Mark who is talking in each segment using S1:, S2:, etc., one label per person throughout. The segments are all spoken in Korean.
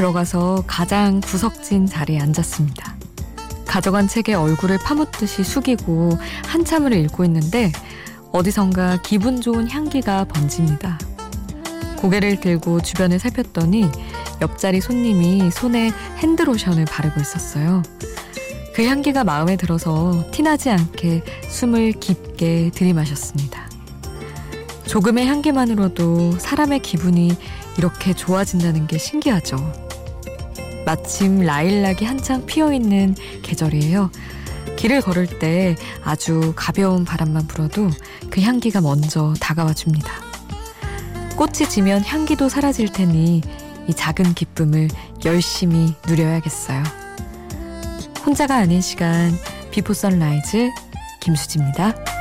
S1: 들어가서 가장 구석진 자리에 앉았습니다. 가져간 책에 얼굴을 파묻듯이 숙이고 한참을 읽고 있는데 어디선가 기분 좋은 향기가 번집니다. 고개를 들고 주변을 살폈더니 옆자리 손님이 손에 핸드로션을 바르고 있었어요. 그 향기가 마음에 들어서 티나지 않게 숨을 깊게 들이마셨습니다. 조금의 향기만으로도 사람의 기분이 이렇게 좋아진다는 게 신기하죠. 마침 라일락이 한창 피어 있는 계절이에요. 길을 걸을 때 아주 가벼운 바람만 불어도 그 향기가 먼저 다가와 줍니다. 꽃이 지면 향기도 사라질 테니 이 작은 기쁨을 열심히 누려야겠어요. 혼자가 아닌 시간 비포 선라이즈 김수지입니다.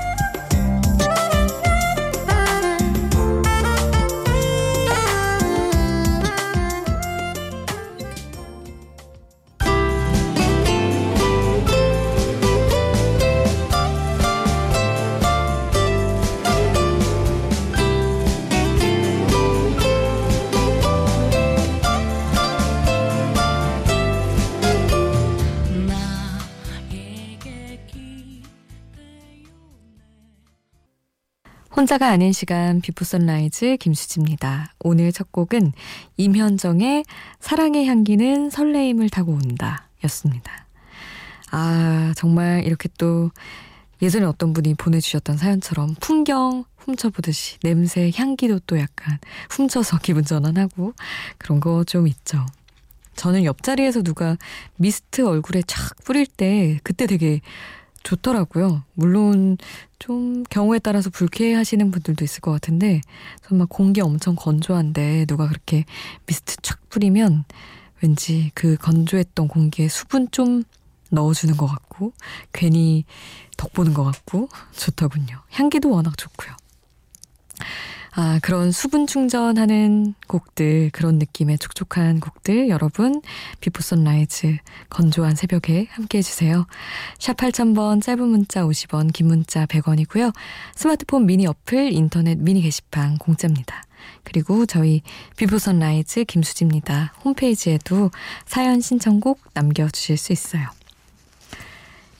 S1: 혼자가 아닌 시간 비포 선라이즈 김수지입니다. 오늘 첫 곡은 임현정의 사랑의 향기는 설레임을 타고 온다 였습니다. 아, 정말 이렇게 또 예전에 어떤 분이 보내주셨던 사연처럼 풍경 훔쳐보듯이 냄새, 향기도 또 약간 훔쳐서 기분 전환하고 그런 거 좀 있죠. 저는 옆자리에서 누가 미스트 얼굴에 촥 뿌릴 때 그때 되게 좋더라고요. 물론 좀 경우에 따라서 불쾌하시는 분들도 있을 것 같은데 정말 공기 엄청 건조한데 누가 그렇게 미스트 촥 뿌리면 왠지 그 건조했던 공기에 수분 좀 넣어주는 것 같고 괜히 덕보는 것 같고 좋더군요. 향기도 워낙 좋고요. 아, 그런 수분 충전하는 곡들, 그런 느낌의 촉촉한 곡들, 여러분, 비포 선라이즈, 건조한 새벽에 함께 해주세요. 샵 8000번, 짧은 문자 50원, 긴 문자 100원이고요. 스마트폰 미니 어플, 인터넷 미니 게시판 공짜입니다. 그리고 저희 비포 선라이즈 김수지입니다. 홈페이지에도 사연 신청곡 남겨주실 수 있어요.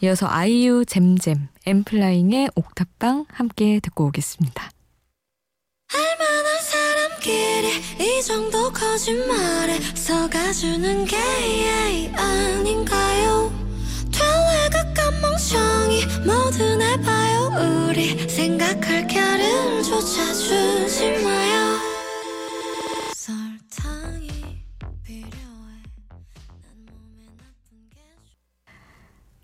S1: 이어서 아이유 잼잼, 엔플라잉의 옥탑방 함께 듣고 오겠습니다. 사람끼리 이 정도 거짓말에 속아주는 게 아닌가요? 될래 가깐 멍청이 뭐든 해봐요. 우리 생각할 겨를 조차 주지 마요.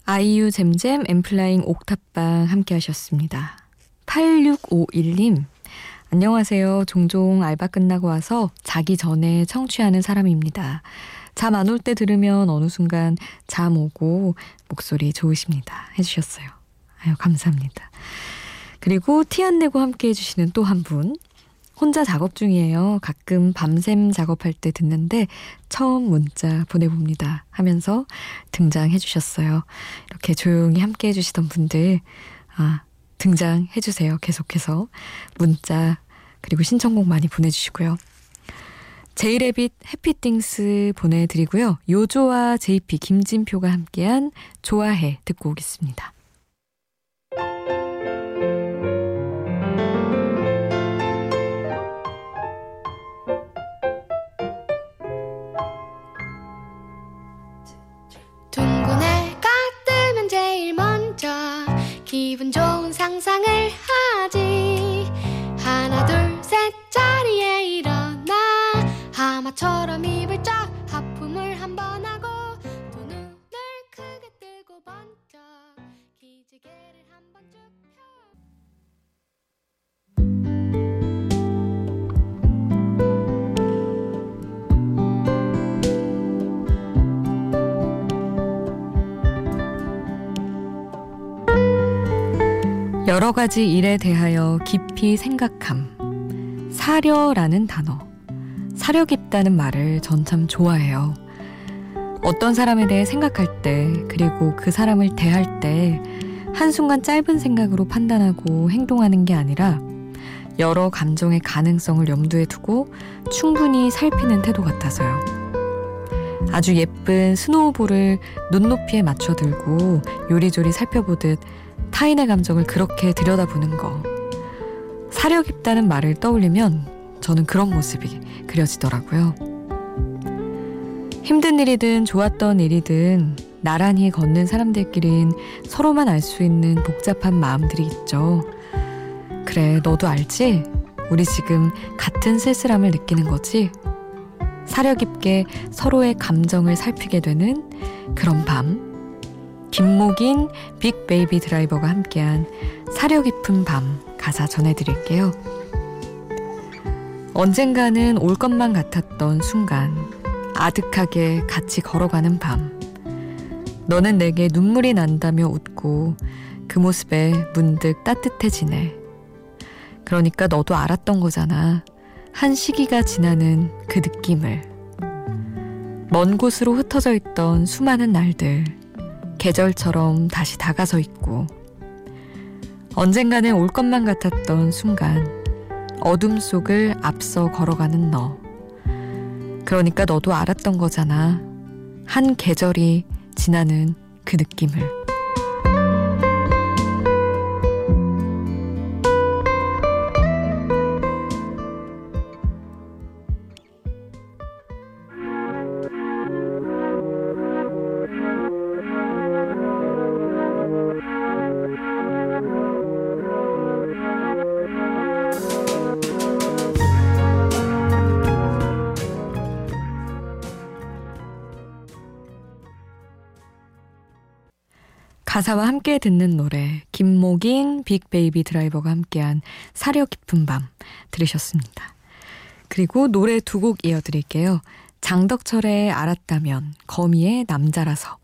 S1: 아이유 잼잼 엠플라잉 옥탑방 함께 하셨습니다. 8651님 안녕하세요. 종종 알바 끝나고 와서 자기 전에 청취하는 사람입니다. 잠 안 올 때 들으면 어느 순간 잠 오고 목소리 좋으십니다. 해주셨어요. 아유, 감사합니다. 그리고 티 안 내고 함께 해주시는 또 한 분. 혼자 작업 중이에요. 가끔 밤샘 작업할 때 듣는데 처음 문자 보내봅니다. 하면서 등장해 주셨어요. 이렇게 조용히 함께 해주시던 분들, 아, 등장해 주세요. 계속해서. 문자 그리고 신청곡 많이 보내주시고요. 제이레빗 해피띵스 보내드리고요. 요조와 JP 김진표가 함께한 좋아해 듣고 오겠습니다. 여러 가지 일에 대하여 깊이 생각함. 사려라는 단어. 사려 깊다는 말을 전 참 좋아해요. 어떤 사람에 대해 생각할 때, 그리고 그 사람을 대할 때, 한순간 짧은 생각으로 판단하고 행동하는 게 아니라 여러 감정의 가능성을 염두에 두고 충분히 살피는 태도 같아서요. 아주 예쁜 스노우볼을 눈높이에 맞춰 들고 요리조리 살펴보듯 타인의 감정을 그렇게 들여다보는 거. 사려 깊다는 말을 떠올리면 저는 그런 모습이 그려지더라고요. 힘든 일이든 좋았던 일이든 나란히 걷는 사람들끼린 서로만 알 수 있는 복잡한 마음들이 있죠. 그래, 너도 알지? 우리 지금 같은 쓸쓸함을 느끼는 거지? 사려 깊게 서로의 감정을 살피게 되는 그런 밤. 김목인 빅베이비 드라이버가 함께한 사려 깊은 밤 가사 전해드릴게요. 언젠가는 올 것만 같았던 순간, 아득하게 같이 걸어가는 밤. 너는 내게 눈물이 난다며 웃고 그 모습에 문득 따뜻해지네. 그러니까 너도 알았던 거잖아. 한 시기가 지나는 그 느낌을. 먼 곳으로 흩어져 있던 수많은 날들, 계절처럼 다시 다가서 있고, 언젠가는 올 것만 같았던 순간, 어둠 속을 앞서 걸어가는 너. 그러니까 너도 알았던 거잖아. 한 계절이 지나는 그 느낌을. 가사와 함께 듣는 노래 김목인 빅베이비 드라이버가 함께한 사려 깊은 밤 들으셨습니다. 그리고 노래 두 곡 이어드릴게요. 장덕철의 알았다면 거미의 남자라서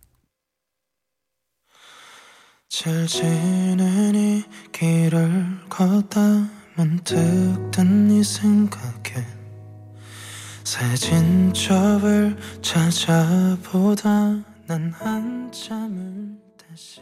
S1: 잘 지내니 길을 걷다 문득 든네 생각에 사진첩을 찾아보다 난 한참을 다시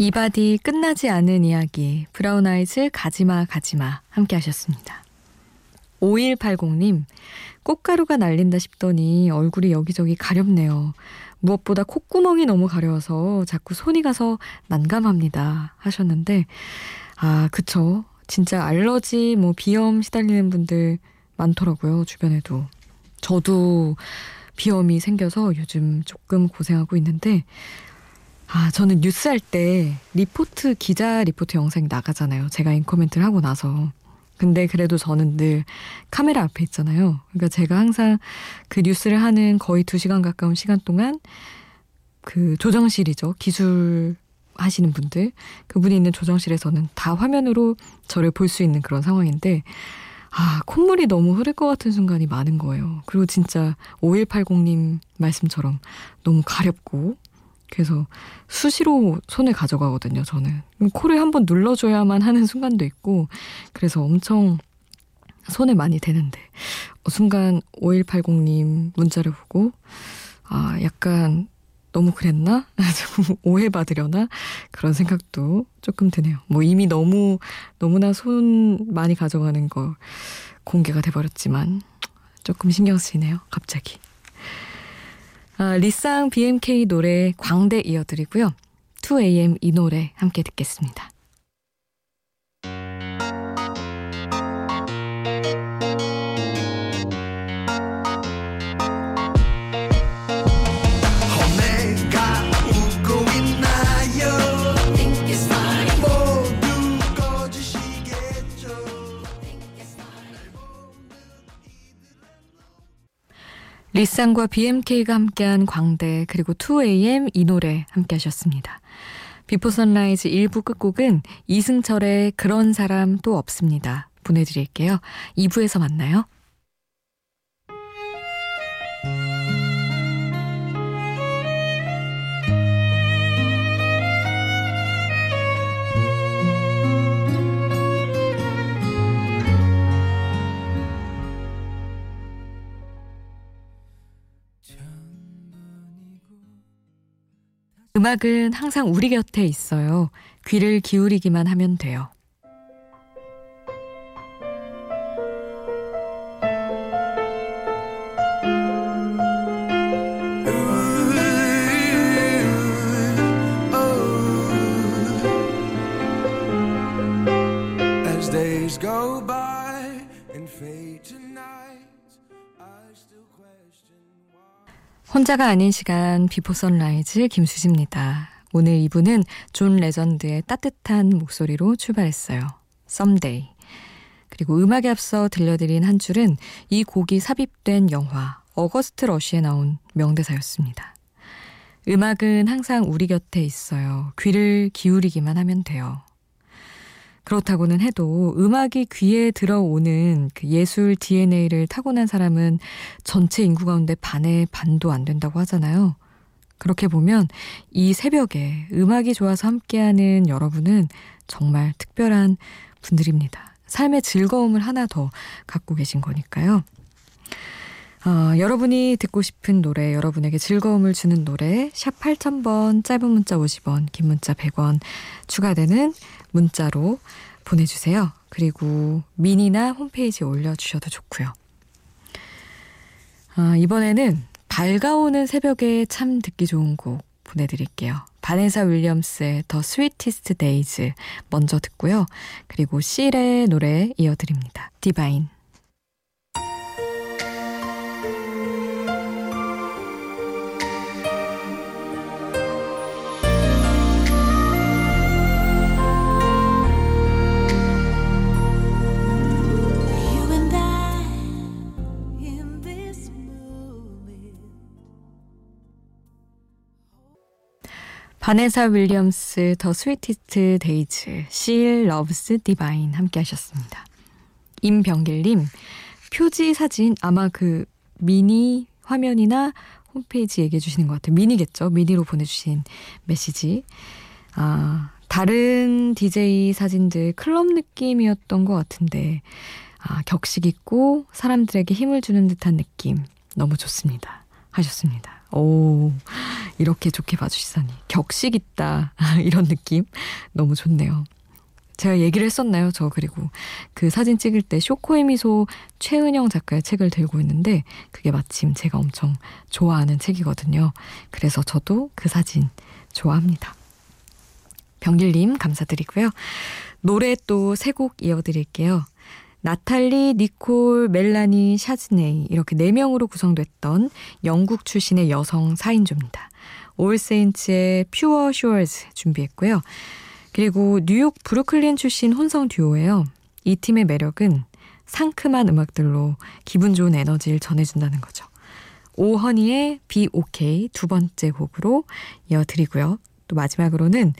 S1: 이바디 끝나지 않은 이야기 브라운 아이즈 가지마 가지마 함께 하셨습니다. 5180님 꽃가루가 날린다 싶더니 얼굴이 여기저기 가렵네요. 무엇보다 콧구멍이 너무 가려워서 자꾸 손이 가서 난감합니다 하셨는데 아 그쵸 진짜 알러지 뭐 비염 시달리는 분들 많더라고요 주변에도 저도 비염이 생겨서 요즘 조금 고생하고 있는데 아, 저는 뉴스 할 때 리포트, 기자 리포트 영상이 나가잖아요. 제가 앵커 멘트를 하고 나서. 근데 그래도 저는 늘 카메라 앞에 있잖아요. 그러니까 제가 항상 그 뉴스를 하는 거의 두 시간 가까운 시간 동안 그 조정실이죠. 기술 하시는 분들. 그분이 있는 조정실에서는 다 화면으로 저를 볼 수 있는 그런 상황인데, 아, 콧물이 너무 흐를 것 같은 순간이 많은 거예요. 그리고 진짜 5180님 말씀처럼 너무 가렵고, 그래서 수시로 손을 가져가거든요, 저는. 코를 한번 눌러줘야만 하는 순간도 있고, 그래서 엄청 손에 많이 대는데, 어, 순간 5180님 문자를 보고, 아, 약간 너무 그랬나? 조금 오해받으려나? 그런 생각도 조금 드네요. 뭐 이미 너무, 너무나 손 많이 가져가는 거 공개가 돼버렸지만, 조금 신경 쓰이네요, 갑자기. 아, 리쌍 BMK 노래 광대 이어드리고요. 2AM 이 노래 함께 듣겠습니다. 리쌍과 BMK가 함께한 광대 그리고 2AM 이 노래 함께 하셨습니다. 비포 선라이즈 1부 끝곡은 이승철의 그런 사람 또 없습니다. 보내드릴게요. 2부에서 만나요. 음악은 항상 우리 곁에 있어요. 귀를 기울이기만 하면 돼요. 혼자가 아닌 시간 비포 선라이즈 김수지입니다. 오늘 2부는 존 레전드의 따뜻한 목소리로 출발했어요. Someday. 그리고 음악에 앞서 들려드린 한 줄은 이 곡이 삽입된 영화 어거스트 러시에 나온 명대사였습니다. 음악은 항상 우리 곁에 있어요. 귀를 기울이기만 하면 돼요. 그렇다고는 해도 음악이 귀에 들어오는 그 예술 DNA를 타고난 사람은 전체 인구 가운데 반의 반도 안 된다고 하잖아요. 그렇게 보면 이 새벽에 음악이 좋아서 함께하는 여러분은 정말 특별한 분들입니다. 삶의 즐거움을 하나 더 갖고 계신 거니까요. 어, 여러분이 듣고 싶은 노래, 여러분에게 즐거움을 주는 노래, 샵 8000번, 짧은 문자 50원, 긴 문자 100원 추가되는 문자로 보내주세요. 그리고 미니나 홈페이지에 올려주셔도 좋고요. 아, 이번에는 밝아오는 새벽에 참 듣기 좋은 곡 보내드릴게요. 바네사 윌리엄스의 The Sweetest Days 먼저 듣고요. 그리고 실의 노래 이어드립니다. Divine. 바네사 윌리엄스 The Sweetest Days 실 Love's Divine 함께 하셨습니다. 임병길님 표지 사진 아마 그 미니 화면이나 홈페이지 얘기해 주시는 것 같아요. 미니겠죠. 미니로 보내주신 메시지. 아 다른 DJ 사진들 클럽 느낌이었던 것 같은데 아 격식 있고 사람들에게 힘을 주는 듯한 느낌 너무 좋습니다. 하셨습니다. 오, 이렇게 좋게 봐주시다니. 격식 있다. 이런 느낌. 너무 좋네요. 제가 얘기를 했었나요? 저 그리고 그 사진 찍을 때 쇼코의 미소 최은영 작가의 책을 들고 있는데 그게 마침 제가 엄청 좋아하는 책이거든요. 그래서 저도 그 사진 좋아합니다. 병길님 감사드리고요. 노래 또 세 곡 이어드릴게요. 나탈리, 니콜, 멜라니, 샤즈네이 이렇게 4명으로 구성됐던 영국 출신의 여성 4인조입니다. 올세인츠의 Pure Shores 준비했고요. 그리고 뉴욕 브루클린 출신 혼성 듀오예요. 이 팀의 매력은 상큼한 음악들로 기분 좋은 에너지를 전해준다는 거죠. 오허니의 OK 두 번째 곡으로 이어드리고요. 또 마지막으로는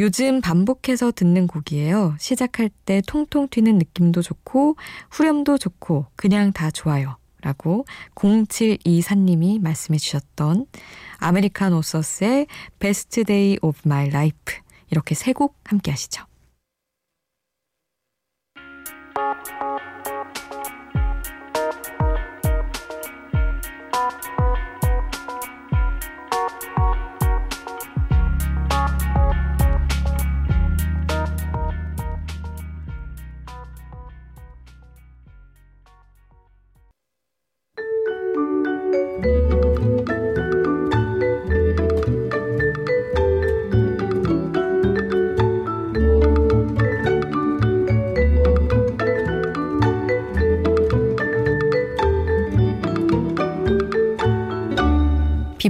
S1: 요즘 반복해서 듣는 곡이에요. 시작할 때 통통 튀는 느낌도 좋고 후렴도 좋고 그냥 다 좋아요. 라고 0724님이 말씀해 주셨던 아메리칸 오서스의 Best Day of My Life 이렇게 세 곡 함께 하시죠.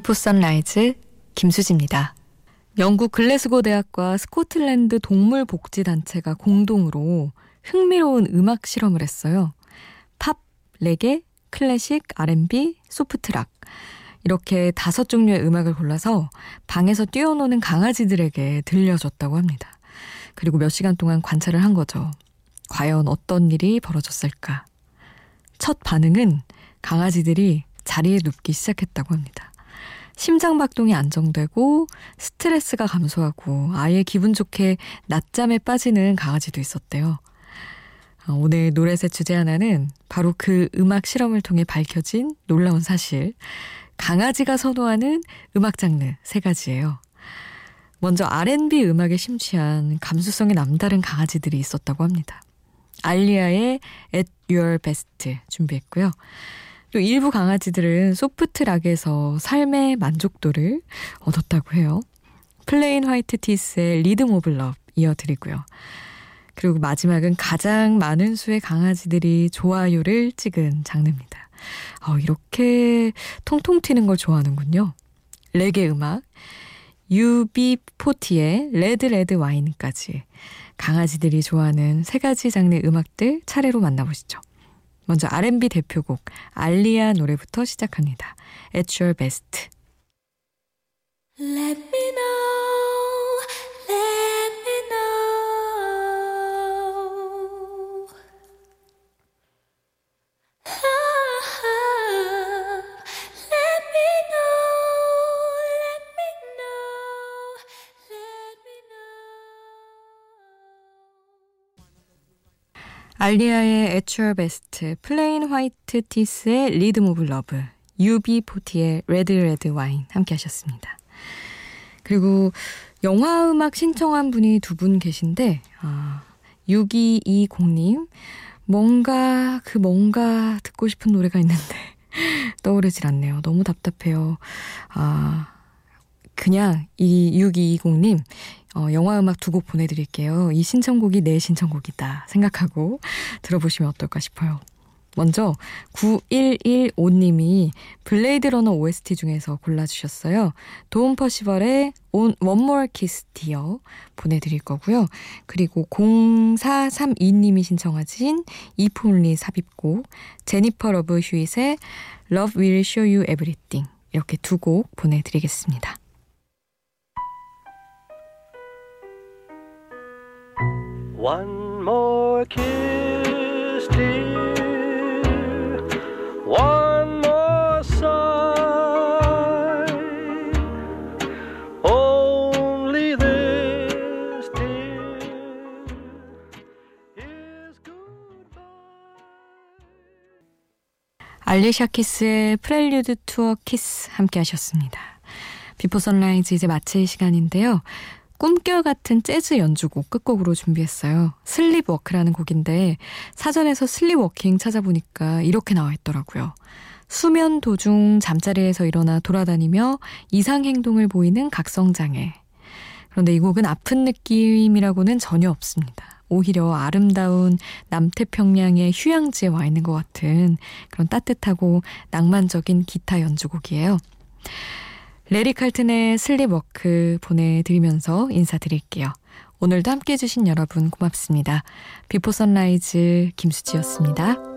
S1: 비포 선라이즈 김수지입니다. 영국 글래스고 대학과 스코틀랜드 동물복지단체가 공동으로 흥미로운 음악 실험을 했어요. 팝, 레게, 클래식, R&B, 소프트락 이렇게 다섯 종류의 음악을 골라서 방에서 뛰어노는 강아지들에게 들려줬다고 합니다. 그리고 몇 시간 동안 관찰을 한 거죠. 과연 어떤 일이 벌어졌을까? 첫 반응은 강아지들이 자리에 눕기 시작했다고 합니다. 심장 박동이 안정되고 스트레스가 감소하고 아예 기분 좋게 낮잠에 빠지는 강아지도 있었대요. 어, 오늘 노래셋 주제 하나는 바로 그 음악 실험을 통해 밝혀진 놀라운 사실. 강아지가 선호하는 음악 장르 세 가지예요. 먼저 R&B 음악에 심취한 감수성이 남다른 강아지들이 있었다고 합니다. 알리아의 At Your Best 준비했고요. 또 일부 강아지들은 소프트 락에서 삶의 만족도를 얻었다고 해요. 플레인 화이트 티스의 Rhythm of Love 이어드리고요. 그리고 마지막은 가장 많은 수의 강아지들이 좋아요를 찍은 장르입니다. 어, 이렇게 통통 튀는 걸 좋아하는군요. 레게 음악, UB40의 Red Red Wine까지 강아지들이 좋아하는 세 가지 장르의 음악들 차례로 만나보시죠. 먼저 R&B 대표곡 알리아 노래부터 시작합니다. At Your Best. Let me know, 알리아의 Your Best, 플레인 화이트 티스의 Rhythm of Love, UB40의 Red Red Wine 함께 하셨습니다. 그리고 영화 음악 신청한 분이 두 분 계신데, 아, 6220님, 뭔가, 그 뭔가 듣고 싶은 노래가 있는데, 떠오르질 않네요. 너무 답답해요. 아, 그냥 이 6220님, 어, 영화 음악 두 곡 보내드릴게요. 이 신청곡이 내 신청곡이다 생각하고 들어보시면 어떨까 싶어요. 먼저 9115님이 블레이드 러너 OST 중에서 골라주셨어요. 돈 퍼시벌의 One More Kiss Dear 보내드릴 거고요. 그리고 0432님이 신청하신 이프 온리 삽입곡 제니퍼 러브 휴잇의 Love Will Show You Everything 이렇게 두 곡 보내드리겠습니다. One more kiss, dear. One more sigh. Only this, dear, is goodbye. 알리샤 키스의 프렐류드 투어 키스 함께 하셨습니다. 비포 선라이즈 이제 마칠 시간인데요. 꿈결 같은 재즈 연주곡 끝곡으로 준비했어요. Sleep Walk라는 곡인데 사전에서 sleepwalking 찾아보니까 이렇게 나와 있더라고요. 수면 도중 잠자리에서 일어나 돌아다니며 이상 행동을 보이는 각성장애. 그런데 이 곡은 아픈 느낌이라고는 전혀 없습니다. 오히려 아름다운 남태평양의 휴양지에 와 있는 것 같은 그런 따뜻하고 낭만적인 기타 연주곡이에요. 레리 칼튼의 Sleep Walk 보내드리면서 인사드릴게요. 오늘도 함께 해주신 여러분 고맙습니다. 비포 선라이즈 김수지였습니다.